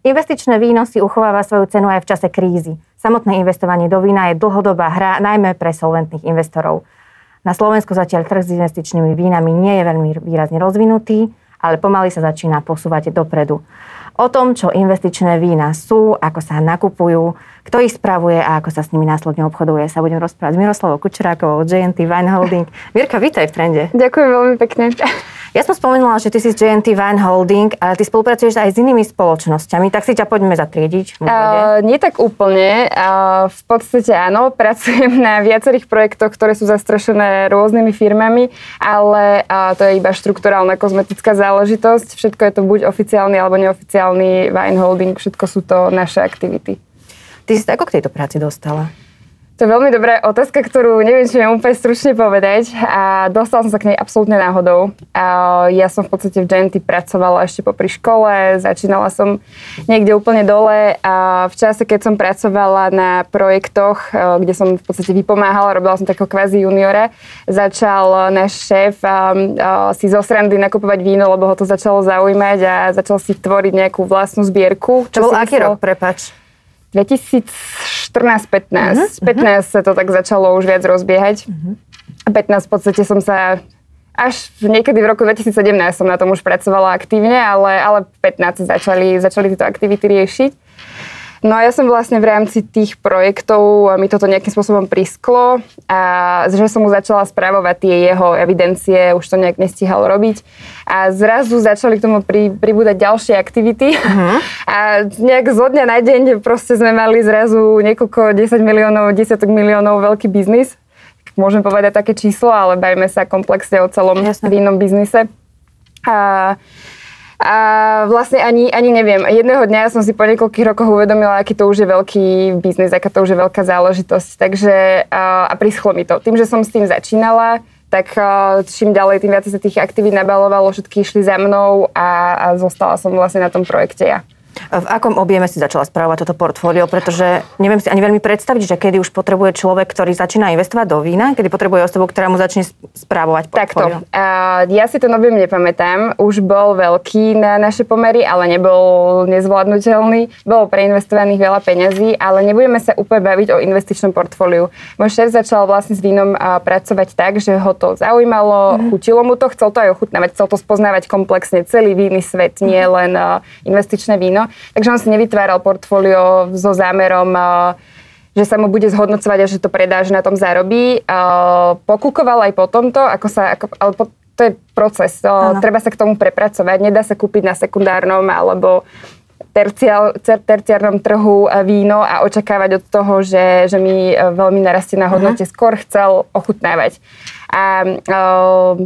Investičné víno si uchováva svoju cenu aj v čase krízy. Samotné investovanie do vína je dlhodobá hra, najmä pre solventných investorov. Na Slovensku zatiaľ trh s investičnými vínami nie je veľmi výrazne rozvinutý, ale pomaly sa začína posúvať dopredu. O tom, čo investičné vína sú, ako sa nakupujú, kto ich spravuje a ako sa s nimi následne obchoduje, sa budem rozprávať s Miroslavou Kučerákovou, JNT Wine Holding. Mirka, vítaj v trende. Ďakujem veľmi pekne. Ja som spomenula, že ty si z JNT Wine Holding, ale ty spolupracuješ aj s inými spoločnosťami, tak si ťa poďme zatriediť. Uh, nie tak úplne. Uh, v podstate áno, pracujem na viacerých projektoch, ktoré sú zastrešené rôznymi firmami, ale uh, to je iba štruktúrálna kozmetická záležitosť. Všetko je to buď oficiálny alebo neoficiálny Wine Holding, všetko sú to naše aktivity. Ty si ako k tejto práci dostala? To je veľmi dobrá otázka, ktorú neviem, či viem úplne stručne povedať. A dostala som sa k nej absolútne náhodou. A ja som v podstate v GNT pracovala ešte popri škole, začínala som niekde úplne dole a v čase, keď som pracovala na projektoch, e, kde som v podstate vypomáhala, robila som takého kvázi juniora, začal náš šéf a, a, si zo srandy nakupovať víno, lebo ho to začalo zaujímať a začal si tvoriť nejakú vlastnú zbierku. Čo, čo bol aký rok, prepač? 2014-15. Uh-huh, 15 sa to tak začalo už viac rozbiehať. Uh-huh. 15 v podstate som sa až niekedy v roku 2017 som na tom už pracovala aktívne, ale, ale 15 začali, začali tieto aktivity riešiť. No a ja som vlastne v rámci tých projektov, mi toto nejakým spôsobom prisklo a že som mu začala správovať tie jeho evidencie, už to nejak nestihal robiť. A zrazu začali k tomu pri, pribúdať ďalšie aktivity uh-huh. a nejak zo dňa na deň proste sme mali zrazu niekoľko 10 miliónov, 10 miliónov veľký biznis. Môžem povedať také číslo, ale bajme sa komplexne o celom Jasne. vínom biznise. A a vlastne ani, ani neviem. Jedného dňa som si po niekoľkých rokoch uvedomila, aký to už je veľký biznis, aká to už je veľká záležitosť. Takže a, a prischlo mi to. Tým, že som s tým začínala, tak čím ďalej, tým viac sa tých aktivít nabalovalo, všetky išli za mnou a, a zostala som vlastne na tom projekte ja. V akom objeme si začala správovať toto portfólio? Pretože neviem si ani veľmi predstaviť, že kedy už potrebuje človek, ktorý začína investovať do vína, kedy potrebuje osobu, ktorá mu začne správovať portfólio. Takto. Uh, ja si ten objem nepamätám. Už bol veľký na naše pomery, ale nebol nezvládnutelný. Bolo preinvestovaných veľa peňazí, ale nebudeme sa úplne baviť o investičnom portfóliu. Môj šéf začal vlastne s vínom uh, pracovať tak, že ho to zaujímalo, mm. chutilo mu to, chcel to aj ochutnávať, chcel to spoznávať komplexne celý víny svet, nie len uh, investičné víno víno. Takže on si nevytváral portfólio so zámerom že sa mu bude zhodnocovať a že to predá, že na tom zarobí. Pokúkoval aj po tomto, ako sa, ako, ale po, to je proces. Ano. Treba sa k tomu prepracovať. Nedá sa kúpiť na sekundárnom alebo terciál, terciárnom trhu víno a očakávať od toho, že, že mi veľmi narastie na hodnote. Uh-huh. Skôr chcel ochutnávať. A uh,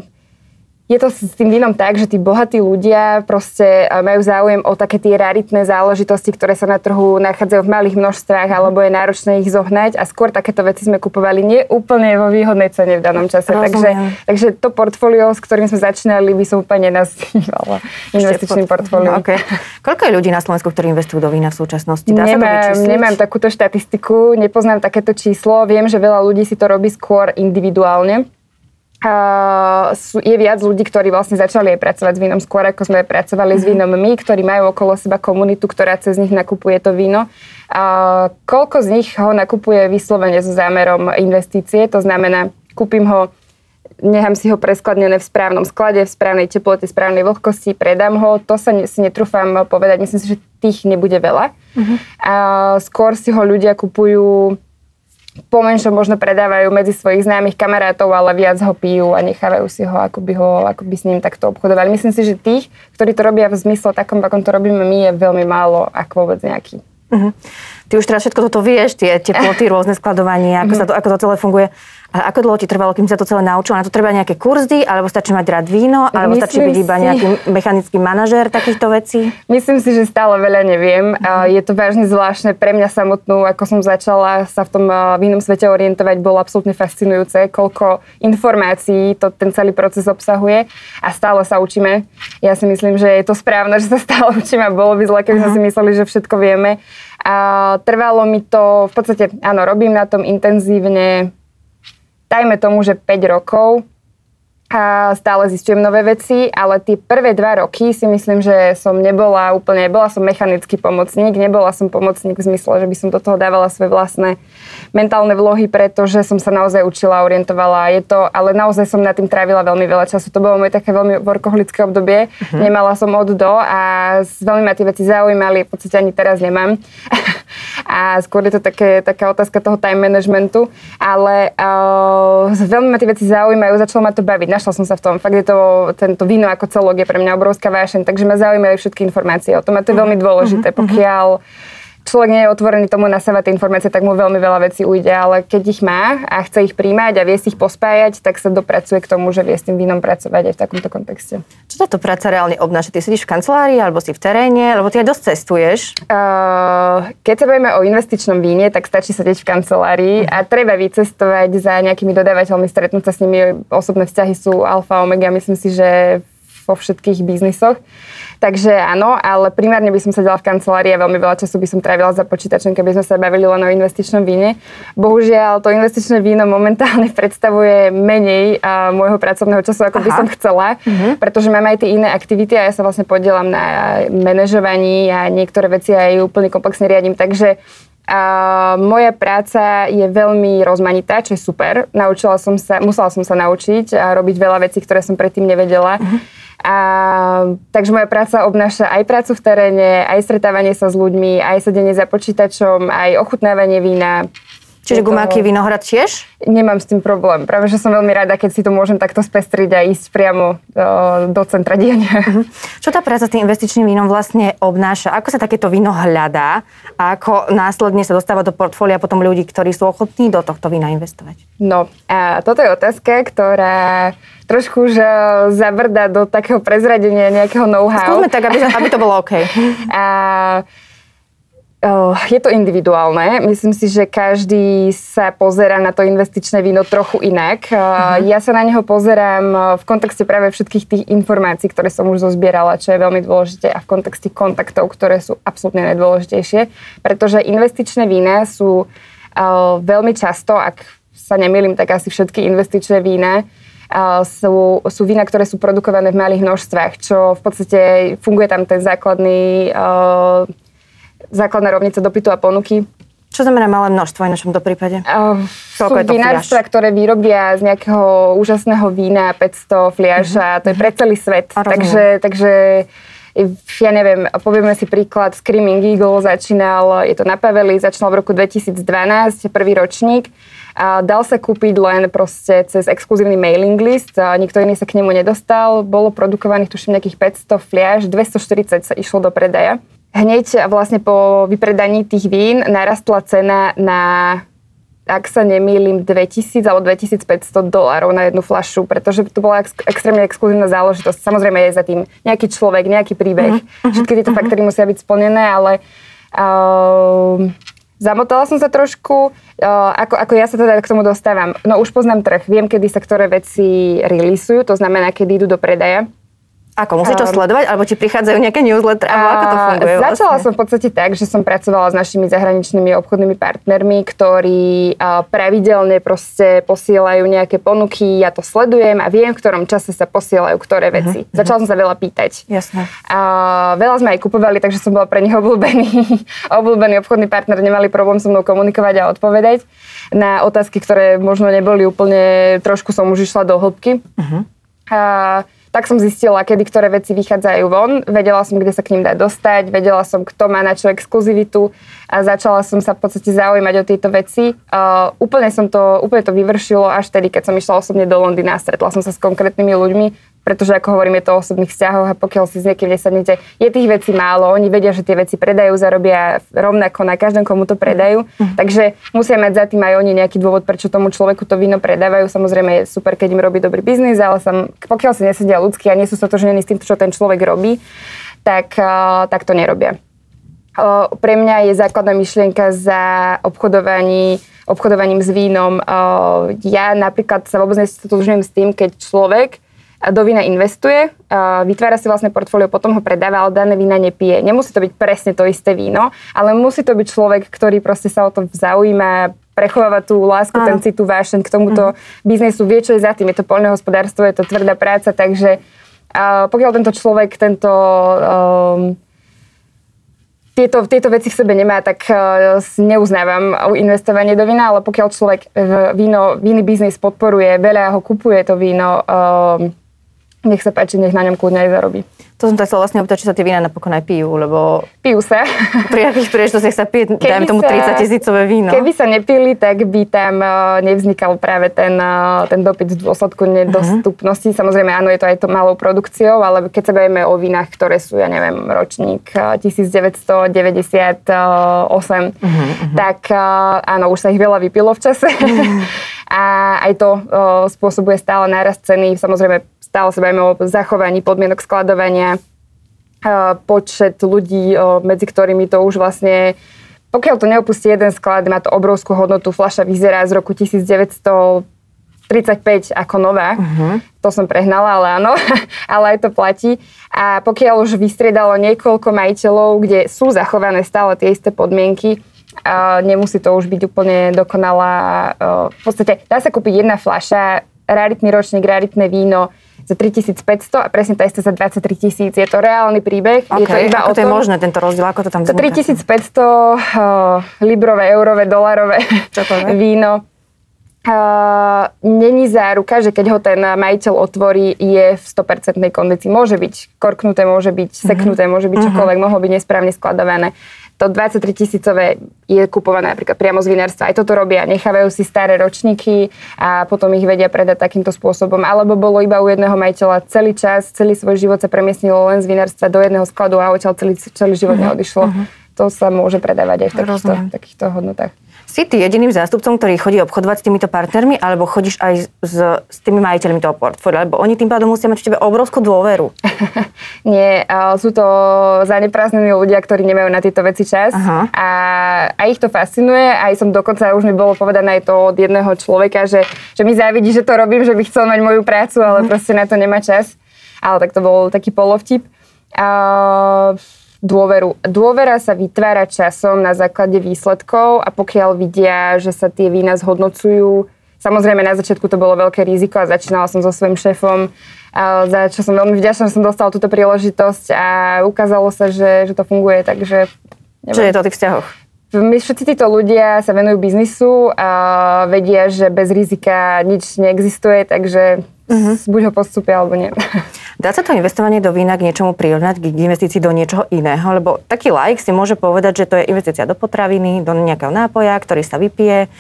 je to s tým vínom tak, že tí bohatí ľudia proste e, majú záujem o také tie raritné záležitosti, ktoré sa na trhu nachádzajú v malých množstvách, alebo je náročné ich zohnať a skôr takéto veci sme kupovali nie úplne vo výhodnej cene v danom čase. Takže, takže to portfólio, s ktorým sme začínali, by som úplne nenazývala investičným portfóliom. Okay. Koľko je ľudí na Slovensku, ktorí investujú do vína v súčasnosti? Dá nemám, sa to nemám takúto štatistiku, nepoznám takéto číslo. Viem, že veľa ľudí si to robí skôr individuálne je viac ľudí, ktorí vlastne začali aj pracovať s vínom skôr, ako sme pracovali mm-hmm. s mhm. vínom my, ktorí majú okolo seba komunitu, ktorá cez nich nakupuje to víno. A koľko z nich ho nakupuje vyslovene so zámerom investície, to znamená, kúpim ho nechám si ho preskladnené v správnom sklade, v správnej teplote, v správnej vlhkosti, predám ho. To sa ne, si netrúfam povedať. Myslím si, že tých nebude veľa. Uh-huh. A skôr si ho ľudia kupujú pomenšom možno predávajú medzi svojich známych kamarátov, ale viac ho pijú a nechávajú si ho, ako by, ho, ako by s ním takto obchodovali. Myslím si, že tých, ktorí to robia v zmysle takom, akom to robíme my, je veľmi málo, ak vôbec nejaký. Uh-huh. Ty už teraz všetko toto vieš, tie teploty, rôzne skladovanie, ako, uh-huh. sa to, ako to celé funguje. A ako dlho ti trvalo, kým sa to celé naučila? Na to treba nejaké kurzy, alebo stačí mať rád víno, alebo Myslím stačí byť iba nejaký mechanický manažér takýchto vecí? Myslím si, že stále veľa neviem. Uh-huh. Je to vážne zvláštne pre mňa samotnú, ako som začala sa v tom vínom svete orientovať, bolo absolútne fascinujúce, koľko informácií to ten celý proces obsahuje a stále sa učíme. Ja si myslím, že je to správne, že sa stále učíme a bolo by zle, keby uh-huh. sme si mysleli, že všetko vieme. A trvalo mi to, v podstate, áno, robím na tom intenzívne dajme tomu, že 5 rokov. Stále zistujem nové veci, ale tie prvé dva roky si myslím, že som nebola úplne, bola som mechanický pomocník, nebola som pomocník v zmysle, že by som do toho dávala svoje vlastné mentálne vlohy, pretože som sa naozaj učila, orientovala. Je to, ale naozaj som na tým trávila veľmi veľa času. To bolo moje také veľmi workoholické obdobie. Uh-huh. Nemala som od do a veľmi ma tie veci zaujímali, v podstate ani teraz nemám. a skôr je to také, taká otázka toho time managementu, ale uh, veľmi ma tie veci zaujímajú, začalo ma to baviť našla som sa v tom. Fakt je to, tento víno ako celok je pre mňa obrovská vášeň, takže ma zaujímajú všetky informácie o tom a to je veľmi mhm. dôležité. Mhm. Pokiaľ človek nie je otvorený tomu nasávať tie informácie, tak mu veľmi veľa vecí ujde, ale keď ich má a chce ich príjmať a vie si ich pospájať, tak sa dopracuje k tomu, že vie s tým vínom pracovať aj v takomto kontexte. Čo táto práca reálne obnáša? Ty sedíš v kancelárii alebo si v teréne, lebo ty aj dosť cestuješ? Uh, keď sa bavíme o investičnom víne, tak stačí sedieť v kancelárii uh-huh. a treba vycestovať za nejakými dodávateľmi, stretnúť sa s nimi. Osobné vzťahy sú alfa, omega. Myslím si, že vo všetkých biznisoch. Takže áno, ale primárne by som sa dala v kancelárii a veľmi veľa času by som trávila za počítačom, keby sme sa bavili len o investičnom víne. Bohužiaľ, to investičné víno momentálne predstavuje menej uh, môjho pracovného času, ako Aha. by som chcela, uh-huh. pretože mám aj tie iné aktivity a ja sa vlastne podielam na manažovaní a niektoré veci aj úplne komplexne riadím. Takže a moja práca je veľmi rozmanitá, čo je super. Naučila som sa, musela som sa naučiť a robiť veľa vecí, ktoré som predtým nevedela. Uh-huh. A, takže moja práca obnáša aj prácu v teréne, aj stretávanie sa s ľuďmi, aj sedenie za počítačom, aj ochutnávanie vína. Čiže gumáky vinohrad tiež? Nemám s tým problém. Práve, že som veľmi rada, keď si to môžem takto spestriť a ísť priamo do, do centra diania. Uh-huh. Čo tá práca s tým investičným vínom vlastne obnáša? Ako sa takéto víno hľadá a ako následne sa dostáva do portfólia potom ľudí, ktorí sú ochotní do tohto vína investovať? No, a toto je otázka, ktorá trošku už zabrda do takého prezradenia nejakého know-how. Skúsme tak, aby, aby to bolo OK. a, je to individuálne. Myslím si, že každý sa pozera na to investičné víno trochu inak. Uh-huh. Ja sa na neho pozerám v kontexte práve všetkých tých informácií, ktoré som už zozbierala, čo je veľmi dôležité a v kontexte kontaktov, ktoré sú absolútne najdôležitejšie. Pretože investičné vína sú veľmi často, ak sa nemýlim, tak asi všetky investičné vína sú, sú vína, ktoré sú produkované v malých množstvách, čo v podstate funguje tam ten základný, základná rovnica dopytu a ponuky. Čo znamená malé množstvo v tomto prípade? Uh, sú vinárstva, ktoré vyrobia z nejakého úžasného vína 500 fliaž uh-huh. a to je pre celý svet. Takže, takže ja neviem, povieme si príklad, Screaming Eagle začínal, je to na Paveli, začínal v roku 2012, prvý ročník Dal sa kúpiť len proste cez exkluzívny mailing list, a nikto iný sa k nemu nedostal. Bolo produkovaných tuším nejakých 500 fliaž, 240 sa išlo do predaja. Hneď vlastne po vypredaní tých vín narastla cena na ak sa nemýlim, 2000 alebo 2500 dolárov na jednu flašu, pretože to bola ex- extrémne exkluzívna záležitosť. Samozrejme je za tým nejaký človek, nejaký príbeh. Uh-huh. Všetky tieto uh-huh. faktory musia byť splnené, ale uh, Zamotala som sa trošku, ako, ako ja sa teda k tomu dostávam. No už poznám trh, viem, kedy sa ktoré veci releasujú, to znamená, kedy idú do predaja. Ako, musíš to um, sledovať? Alebo ti prichádzajú nejaké newsletter? Alebo ako to funguje? Začala vlastne? som v podstate tak, že som pracovala s našimi zahraničnými obchodnými partnermi, ktorí pravidelne proste posielajú nejaké ponuky, ja to sledujem a viem, v ktorom čase sa posielajú ktoré mhm, veci. Uh-huh. Začala som sa veľa pýtať. Jasné. Veľa sme aj kupovali, takže som bola pre nich obľúbený, obľúbený obchodný partner, nemali problém so mnou komunikovať a odpovedať na otázky, ktoré možno neboli úplne, trošku som už išla do hĺbky. Uh-huh. Uh, tak som zistila, kedy ktoré veci vychádzajú von, vedela som, kde sa k ním dá dostať, vedela som, kto má na čo exkluzivitu. A začala som sa v podstate zaujímať o tieto veci. Uh, úplne, som to, úplne to vyvršilo až tedy, keď som išla osobne do Londýna a stretla som sa s konkrétnymi ľuďmi, pretože ako hovorím, je to o osobných vzťahoch a pokiaľ si s niekým nesadnete, je tých vecí málo, oni vedia, že tie veci predajú, zarobia rovnako na každom, komu to predajú, mm. takže musia mať za tým aj oni nejaký dôvod, prečo tomu človeku to víno predávajú. Samozrejme je super, keď im robí dobrý biznis, ale sam, pokiaľ si nesedia ľudskí a nie sú stotožnení s tým, čo ten človek robí, tak, uh, tak to nerobia. Uh, pre mňa je základná myšlienka za obchodovaní, obchodovaním s vínom. Uh, ja napríklad sa vôbec nestotožňujem s tým, keď človek do vína investuje, vytvára si vlastne portfólio, potom ho predáva, ale dané vína nepije. Nemusí to byť presne to isté víno, ale musí to byť človek, ktorý proste sa o to zaujíma, prechováva tú lásku, Áno. ten citu, vášeň k tomuto uh-huh. biznesu, vie, čo je za tým. Je to poľnohospodárstvo, je to tvrdá práca, takže uh, pokiaľ tento človek tento um, tieto, tieto veci v sebe nemá, tak uh, neuznávam investovanie do vína, ale pokiaľ človek víno, víny biznis podporuje, veľa ho kupuje to víno, uh, nech sa páči, nech na ňom kľudne aj zarobí. To som tak chcela vlastne opýtať, či sa tie vína napokon aj pijú, lebo... Pijú sa. Pri akých príležitostiach sa pije, dajme tomu 30 tisícové víno. Keby sa nepili, tak by tam uh, nevznikal práve ten, uh, ten dopyt v dôsledku nedostupnosti. Uh-huh. Samozrejme, áno, je to aj to malou produkciou, ale keď sa bavíme o vínach, ktoré sú, ja neviem, ročník 1998, uh-huh, uh-huh. tak áno, už sa ich veľa vypilo v čase. Uh-huh. A aj to spôsobuje stále nárast ceny. Samozrejme, stále sa bavíme o zachovaní podmienok skladovania, počet ľudí, medzi ktorými to už vlastne pokiaľ to neopustí jeden sklad, má to obrovskú hodnotu. Fľaša vyzerá z roku 1935 ako nová. Uh-huh. To som prehnala, ale áno. ale aj to platí. A pokiaľ už vystriedalo niekoľko majiteľov, kde sú zachované stále tie isté podmienky, uh, nemusí to už byť úplne dokonalá. V podstate dá sa kúpiť jedna fľaša, raritný ročník, raritné víno, za 3500 a presne tá isté za 23 tisíc. Je to reálny príbeh. Okay. Je to iba ako o to je možné, tento rozdiel? Ako to tam Za 3500 uh, librové, eurové, dolarové víno. Uh, není záruka, že keď ho ten majiteľ otvorí, je v 100% kondícii. Môže byť korknuté, môže byť mhm. seknuté, môže byť mhm. čokoľvek, mohlo byť nesprávne skladované to 23 tisícové je kupované napríklad priamo z vinárstva. Aj toto robia, nechávajú si staré ročníky a potom ich vedia predať takýmto spôsobom. Alebo bolo iba u jedného majiteľa celý čas, celý svoj život sa premiestnilo len z vinárstva do jedného skladu a odtiaľ celý, celý život uh-huh. neodišlo. Uh-huh. To sa môže predávať aj v takýchto, takýchto hodnotách. Si ty jediným zástupcom, ktorý chodí obchodovať s týmito partnermi, alebo chodíš aj s, s tými majiteľmi toho portfólia? Lebo oni tým pádom musia mať v tebe obrovskú dôveru. Nie, sú to zaneprázdnení ľudia, ktorí nemajú na tieto veci čas. Aha. A, a ich to fascinuje. Aj som dokonca, už mi bolo povedané aj to od jedného človeka, že, že mi závidí, že to robím, že by chcel mať moju prácu, ale uh-huh. proste na to nemá čas. Ale tak to bol taký polovtip. Uh, dôveru. Dôvera sa vytvára časom na základe výsledkov a pokiaľ vidia, že sa tie vína zhodnocujú, samozrejme na začiatku to bolo veľké riziko a začínala som so svojím šéfom, za čo som veľmi vďačná, že som dostala túto príležitosť a ukázalo sa, že, že to funguje, takže... Neviem. Čo je to o tých vzťahoch? My všetci títo ľudia sa venujú biznisu a vedia, že bez rizika nič neexistuje, takže uh-huh. buď ho postupia, alebo nie. Dá sa to investovanie do vína k niečomu prirovnať, k investícii do niečoho iného? Lebo taký like si môže povedať, že to je investícia do potraviny, do nejakého nápoja, ktorý sa vypije.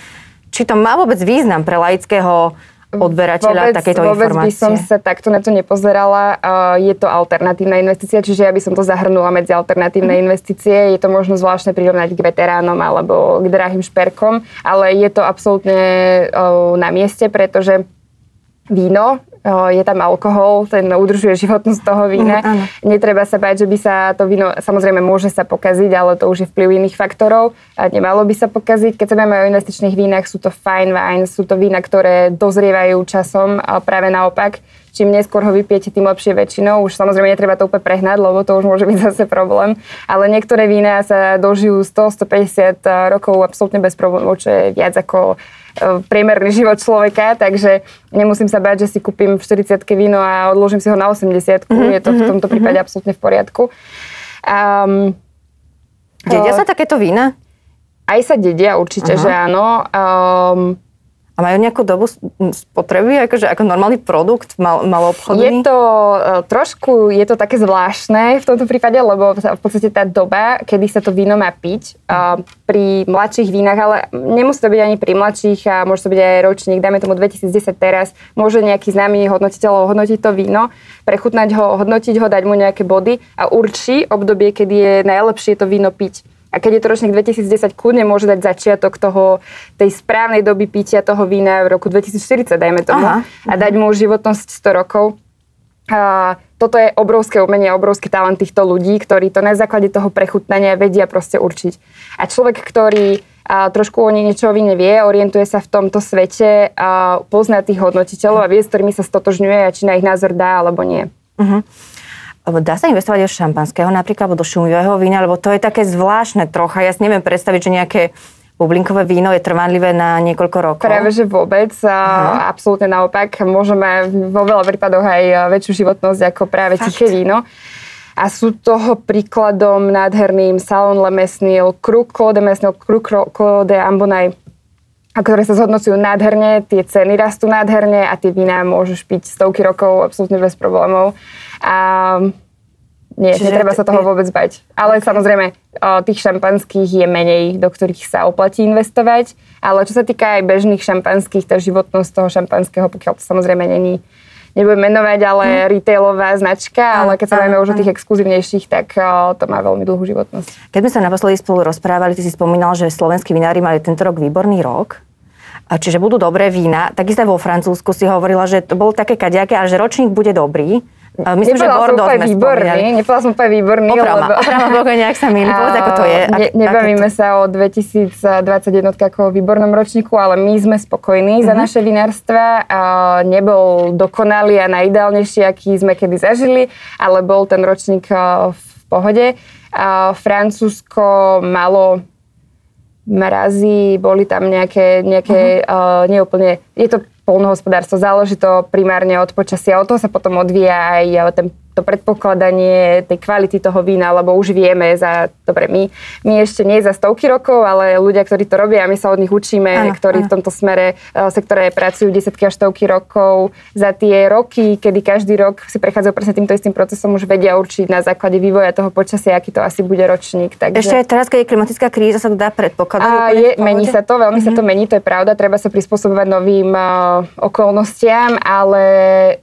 Či to má vôbec význam pre laického odberateľa vôbec, takéto vôbec informácie? by som sa takto na to nepozerala. Je to alternatívna investícia, čiže ja by som to zahrnula medzi alternatívne mm. investície. Je to možno zvláštne prirovnať k veteránom alebo k drahým šperkom, ale je to absolútne na mieste, pretože víno je tam alkohol, ten udržuje životnosť toho vína. Mm, Netreba sa báť, že by sa to víno, samozrejme môže sa pokaziť, ale to už je vplyv iných faktorov a nemalo by sa pokaziť. Keď sa bavíme o investičných vínach, sú to fine wine, sú to vína, ktoré dozrievajú časom a práve naopak. Čím neskôr ho vypijete, tým lepšie väčšinou. Už samozrejme netreba to úplne prehnať, lebo to už môže byť zase problém. Ale niektoré vína sa dožijú 100-150 rokov absolútne bez problémov, čo je viac ako priemerný život človeka, takže nemusím sa báť, že si kúpim v 40 víno a odložím si ho na 80 mm-hmm, Je to v mhm, tomto prípade mm-hmm. absolútne v poriadku. Um, Dedia sa takéto vína? Aj sa dedia, určite, uh-huh. že áno. Um, a majú nejakú dobu spotreby, akože ako normálny produkt, mal, maloobchodný? Je to uh, trošku, je to také zvláštne v tomto prípade, lebo v podstate tá doba, kedy sa to víno má piť, uh, pri mladších vínach, ale nemusí to byť ani pri mladších a môže to byť aj ročník, dajme tomu 2010 teraz, môže nejaký známy hodnotiteľ hodnotiť to víno, prechutnať ho, hodnotiť ho, dať mu nejaké body a určí obdobie, kedy je najlepšie to víno piť. A keď je to ročník 2010, kľudne môže dať začiatok toho, tej správnej doby pitia toho vína v roku 2040, dajme tomu, Aha. a dať mu životnosť 100 rokov. A toto je obrovské umenie, obrovský talent týchto ľudí, ktorí to na základe toho prechutnania vedia proste určiť. A človek, ktorý a trošku o niečo o víne vie, orientuje sa v tomto svete, a pozná tých hodnotiteľov a vie, s ktorými sa stotožňuje a či na ich názor dá alebo nie. Uh-huh. Dá sa investovať do šampanského napríklad, alebo do šumivého vína, lebo to je také zvláštne trocha. Ja si neviem predstaviť, že nejaké bublinkové víno je trvanlivé na niekoľko rokov? Práve, že vôbec. Uh-huh. Absolútne naopak. Môžeme vo veľa prípadoch aj väčšiu životnosť ako práve Fakt. tiché víno. A sú toho príkladom nádherným Salon Le Mesnil, Kruk Claude Mesnil, Kruk Claude Ambonaj, ktoré sa zhodnocujú nádherne, tie ceny rastú nádherne a tie vína môžeš piť stovky rokov absolútne bez problémov. A nie, Čiže netreba sa toho vôbec bať. Ale okay. samozrejme, tých šampanských je menej, do ktorých sa oplatí investovať. Ale čo sa týka aj bežných šampanských, tá životnosť toho šampanského, pokiaľ to samozrejme není nebudem menovať, ale hmm. retailová značka, ale keď sa bavíme už o tých exkluzívnejších, tak to má veľmi dlhú životnosť. Keď sme sa naposledy spolu rozprávali, ty si spomínal, že slovenskí vinári mali tento rok výborný rok. A čiže budú dobré vína. Takisto vo Francúzsku si hovorila, že to bol také kaďaké, ale že ročník bude dobrý. Myslím, že Bordeaux sme výborný, nepovedala som úplne výborný, Oprama, lebo... Oprama Boga, nejak sa milí, povedz, ako to je. Ak, ne, nebavíme to... sa o 2021 ako o výbornom ročníku, ale my sme spokojní mm-hmm. za mhm. naše vinárstva. Nebol dokonalý a najideálnejší, aký sme kedy zažili, ale bol ten ročník v pohode. Francúzsko malo mrazy, boli tam nejaké, nejaké uh-huh. uh, neúplne, je to polnohospodárstvo, záleží to primárne od počasia, od toho sa potom odvíja aj ten to predpokladanie tej kvality toho vína, lebo už vieme za, dobre, my, my ešte nie za stovky rokov, ale ľudia, ktorí to robia, my sa od nich učíme, ano, ktorí ano. v tomto smere uh, sektore pracujú desetky až stovky rokov, za tie roky, kedy každý rok si prechádzajú presne týmto istým procesom, už vedia určiť na základe vývoja toho počasia, aký to asi bude ročník. Takže... Ešte aj teraz, keď je klimatická kríza, sa to dá predpokladať? A je, mení sa to, veľmi mm-hmm. sa to mhm. mení, to je pravda, treba sa prispôsobovať novým uh, okolnostiam, ale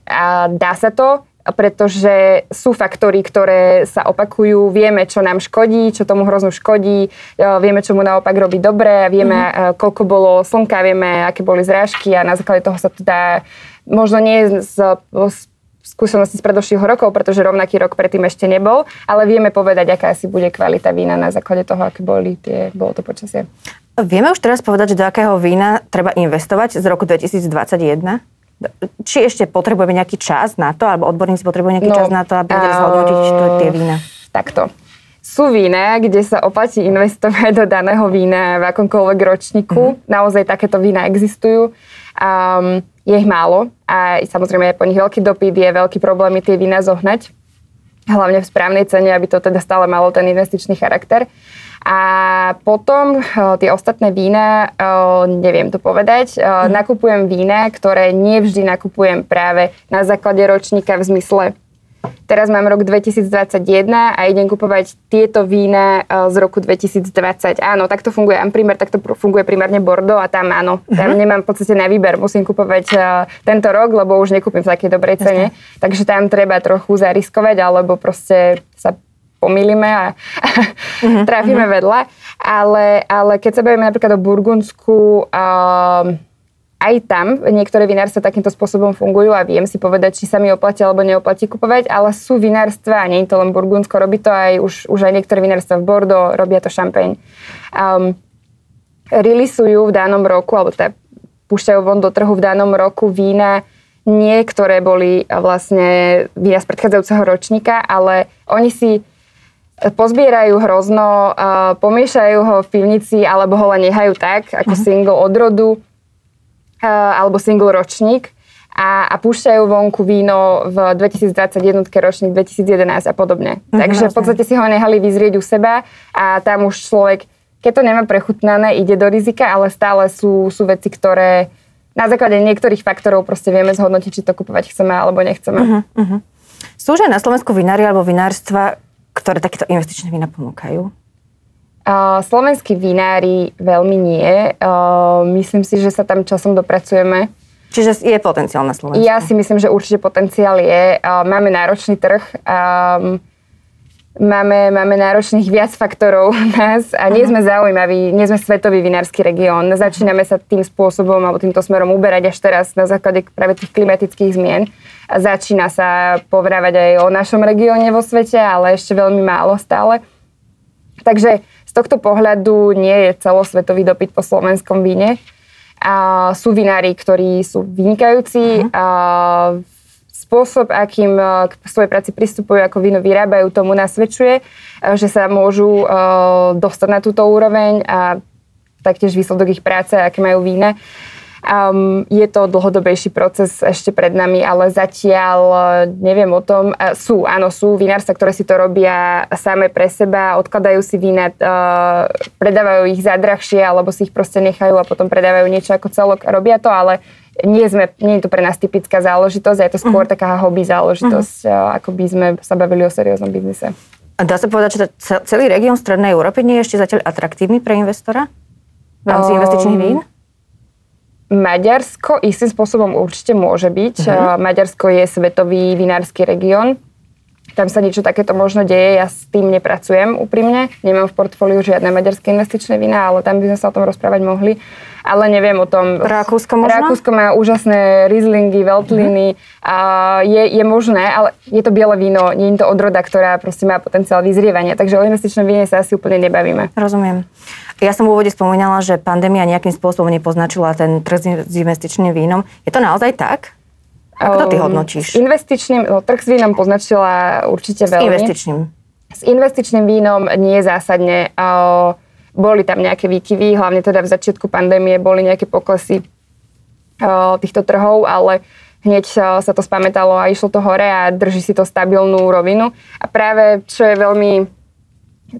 uh, dá sa to pretože sú faktory, ktoré sa opakujú, vieme, čo nám škodí, čo tomu hrozno škodí, e, vieme, čo mu naopak robí dobre, vieme, mm-hmm. koľko bolo slnka, vieme, aké boli zrážky a na základe toho sa to dá, možno nie z, z skúsenosti z predošlých rokov, pretože rovnaký rok predtým ešte nebol, ale vieme povedať, aká asi bude kvalita vína na základe toho, aké boli tie, bolo to počasie. Vieme už teraz povedať, že do akého vína treba investovať z roku 2021? Či ešte potrebujeme nejaký čas na to, alebo odborníci potrebujú nejaký no, čas na to, aby vedeli zhodnotiť tie vína? Takto. Sú vína, kde sa oplatí investovať do daného vína v akomkoľvek ročníku. Mm-hmm. Naozaj takéto vína existujú. Um, je ich málo a samozrejme je po nich veľký dopyt, je veľký problém tie vína zohnať. Hlavne v správnej cene, aby to teda stále malo ten investičný charakter. A potom eh, tie ostatné vína, eh, neviem to povedať, mm. nakupujem vína, ktoré nevždy nakupujem práve na základe ročníka v zmysle Teraz mám rok 2021 a idem kupovať tieto vína z roku 2020. Áno, takto funguje Amprimer, takto funguje primárne Bordeaux a tam áno, tam uh-huh. nemám v podstate na výber, musím kupovať tento rok, lebo už nekúpim v takej dobrej cene. Jasne. Takže tam treba trochu zariskovať, alebo proste sa pomýlime a uh-huh, trafíme uh-huh. vedľa. Ale, ale keď sa bavíme napríklad o Burgundsku, um, aj tam niektoré vinárstva takýmto spôsobom fungujú a viem si povedať, či sa mi oplatí alebo neoplatí kupovať, ale sú vinárstva, a nie je to len Burgundsko, robí to aj už, už aj niektoré vinárstva v Bordeaux, robia to šampeň. Um, releasujú v danom roku, alebo teda púšťajú von do trhu v danom roku vína, niektoré boli vlastne vína z predchádzajúceho ročníka, ale oni si pozbierajú hrozno, pomiešajú ho v pivnici alebo ho len nehajú tak, ako uh-huh. single odrodu alebo single ročník a, a púšťajú vonku víno v 2021 ročník, 2011 a podobne. Uh-huh, Takže v podstate si ho nehali vyzrieť u seba a tam už človek, keď to nemá prechutnané, ide do rizika, ale stále sú, sú veci, ktoré na základe niektorých faktorov proste vieme zhodnotiť, či to kupovať chceme alebo nechceme. Uh-huh, uh-huh. Sú že na Slovensku vinári alebo vinárstva, ktoré takéto investičné vína ponúkajú? Uh, slovenskí vinári veľmi nie. Uh, myslím si, že sa tam časom dopracujeme. Čiže je potenciál na Slovensku? Ja si myslím, že určite potenciál je. Uh, máme náročný trh. Um, máme, máme náročných viac faktorov nás a nie sme zaujímaví, nie sme svetový vinársky región. Začíname sa tým spôsobom alebo týmto smerom uberať až teraz na základe práve tých klimatických zmien. A začína sa povrávať aj o našom regióne vo svete, ale ešte veľmi málo stále. Takže Z tohto pohľadu nie je celosvetový dopyt po slovenskom víne. A sú vinári, ktorí sú vynikajúci. Uh-huh. A spôsob, akým k svojej práci pristupujú, ako víno vyrábajú, tomu nasvedčuje, že sa môžu dostať na túto úroveň a taktiež výsledok ich práce, aké majú vína. Um, je to dlhodobejší proces ešte pred nami, ale zatiaľ neviem o tom. Sú, áno, sú vinárstva, ktoré si to robia same pre seba, odkladajú si vína, uh, predávajú ich za drahšie, alebo si ich proste nechajú a potom predávajú niečo ako celok. Robia to, ale nie, sme, nie je to pre nás typická záležitosť, je to skôr uh-huh. taká hobby záležitosť, uh-huh. ako by sme sa bavili o serióznom biznise. A dá sa povedať, že celý región Strednej Európy nie je ešte zatiaľ atraktívny pre investora v rámci um, investičných vín? Maďarsko istým spôsobom určite môže byť. Uh-huh. Maďarsko je svetový vinársky región. Tam sa niečo takéto možno deje, ja s tým nepracujem úprimne. Nemám v portfóliu žiadne maďarské investičné vína, ale tam by sme sa o tom rozprávať mohli. Ale neviem o tom. Rakúsko možno? Rakúsko má úžasné Rieslingy, Veltliny. Uh-huh. A je, je možné, ale je to biele víno, nie je to odroda, ktorá proste má potenciál vyzrievania. Takže o investičnom víne sa asi úplne nebavíme. Rozumiem. Ja som v úvode spomínala, že pandémia nejakým spôsobom nepoznačila ten trh s investičným vínom. Je to naozaj tak? Ako to ty ehm, hodnotíš? S investičným, no, trh s vínom poznačila určite veľmi. S investičným. S investičným vínom nie zásadne. Boli tam nejaké výkyvy, hlavne teda v začiatku pandémie boli nejaké poklesy týchto trhov, ale hneď sa to spamätalo a išlo to hore a drží si to stabilnú rovinu. A práve, čo je veľmi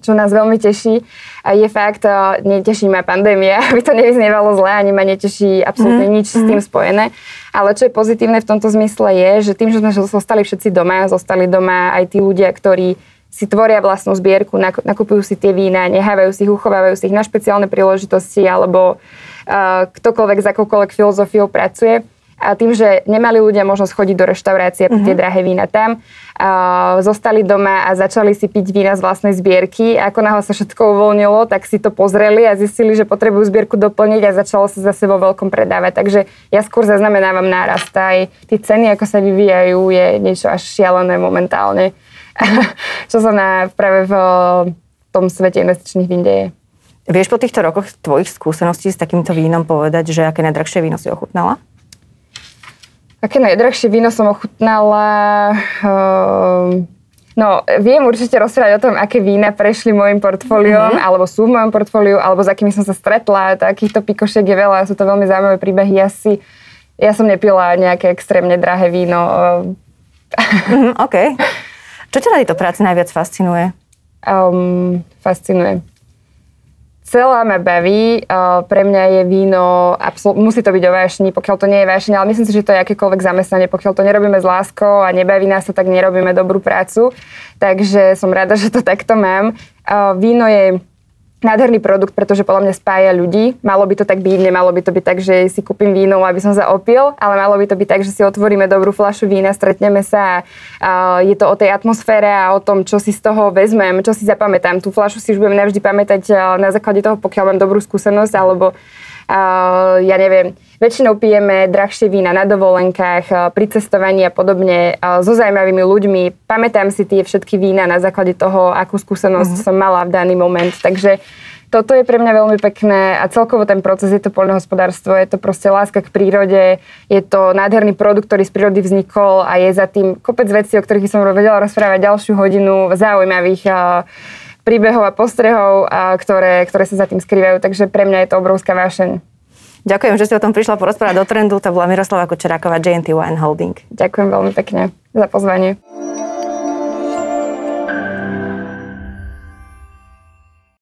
čo nás veľmi teší, je fakt, neteší ma pandémia, aby to nevyznievalo zle, ani ma neteší absolútne mm. nič s tým mhm. spojené. Ale čo je pozitívne v tomto zmysle je, že tým, že sme zostali všetci doma, zostali doma aj tí ľudia, ktorí si tvoria vlastnú zbierku, nakupujú si tie vína, nehávajú si ich, uchovávajú si ich na špeciálne príležitosti alebo uh, ktokoľvek za akoukoľvek filozofiou pracuje, a tým, že nemali ľudia možnosť chodiť do reštaurácie piť tie drahé vína tam, a zostali doma a začali si piť vína z vlastnej zbierky. A ako náhle sa všetko uvoľnilo, tak si to pozreli a zistili, že potrebujú zbierku doplniť a začalo sa zase vo veľkom predávať. Takže ja skôr zaznamenávam nárast. Aj tie ceny, ako sa vyvíjajú, je niečo až šialené momentálne. Čo sa na, práve v tom svete investičných vín deje. Vieš po týchto rokoch tvojich skúseností s takýmto vínom povedať, že aké najdrahšie víno si ochutnala? Aké najdrahšie víno som ochutnala? Uh, no, viem určite rozprávať o tom, aké vína prešli môjim portfóliom, mm-hmm. alebo sú v mojom portfóliu, alebo s akými som sa stretla. Takýchto pikošiek je veľa, sú to veľmi zaujímavé príbehy. Ja, si, ja som nepila nejaké extrémne drahé víno. mm, OK. Čo ťa na tejto práci najviac fascinuje? Um, fascinuje celá ma baví. Pre mňa je víno, absol- musí to byť o vášni, pokiaľ to nie je vášne, ale myslím si, že to je akékoľvek zamestnanie. Pokiaľ to nerobíme s láskou a nebaví nás to, tak nerobíme dobrú prácu. Takže som rada, že to takto mám. Víno je nádherný produkt, pretože podľa mňa spája ľudí. Malo by to tak byť, nemalo by to byť tak, že si kúpim víno, aby som sa opil, ale malo by to byť tak, že si otvoríme dobrú fľašu vína, stretneme sa a je to o tej atmosfére a o tom, čo si z toho vezmem, čo si zapamätám. Tú fľašu si už budem navždy pamätať na základe toho, pokiaľ mám dobrú skúsenosť, alebo ja neviem, väčšinou pijeme drahšie vína na dovolenkách, pri cestovaní a podobne so zaujímavými ľuďmi. Pamätám si tie všetky vína na základe toho, akú skúsenosť mm-hmm. som mala v daný moment. Takže toto je pre mňa veľmi pekné a celkovo ten proces je to poľnohospodárstvo, je to proste láska k prírode, je to nádherný produkt, ktorý z prírody vznikol a je za tým kopec vecí, o ktorých som vedela rozprávať ďalšiu hodinu, zaujímavých príbehov a postrehov, a ktoré, ktoré sa za tým skrývajú. Takže pre mňa je to obrovská vášeň. Ďakujem, že ste o tom prišla porozprávať do trendu. To bola Miroslava Kočeráková, JNT Wine Holding. Ďakujem veľmi pekne za pozvanie.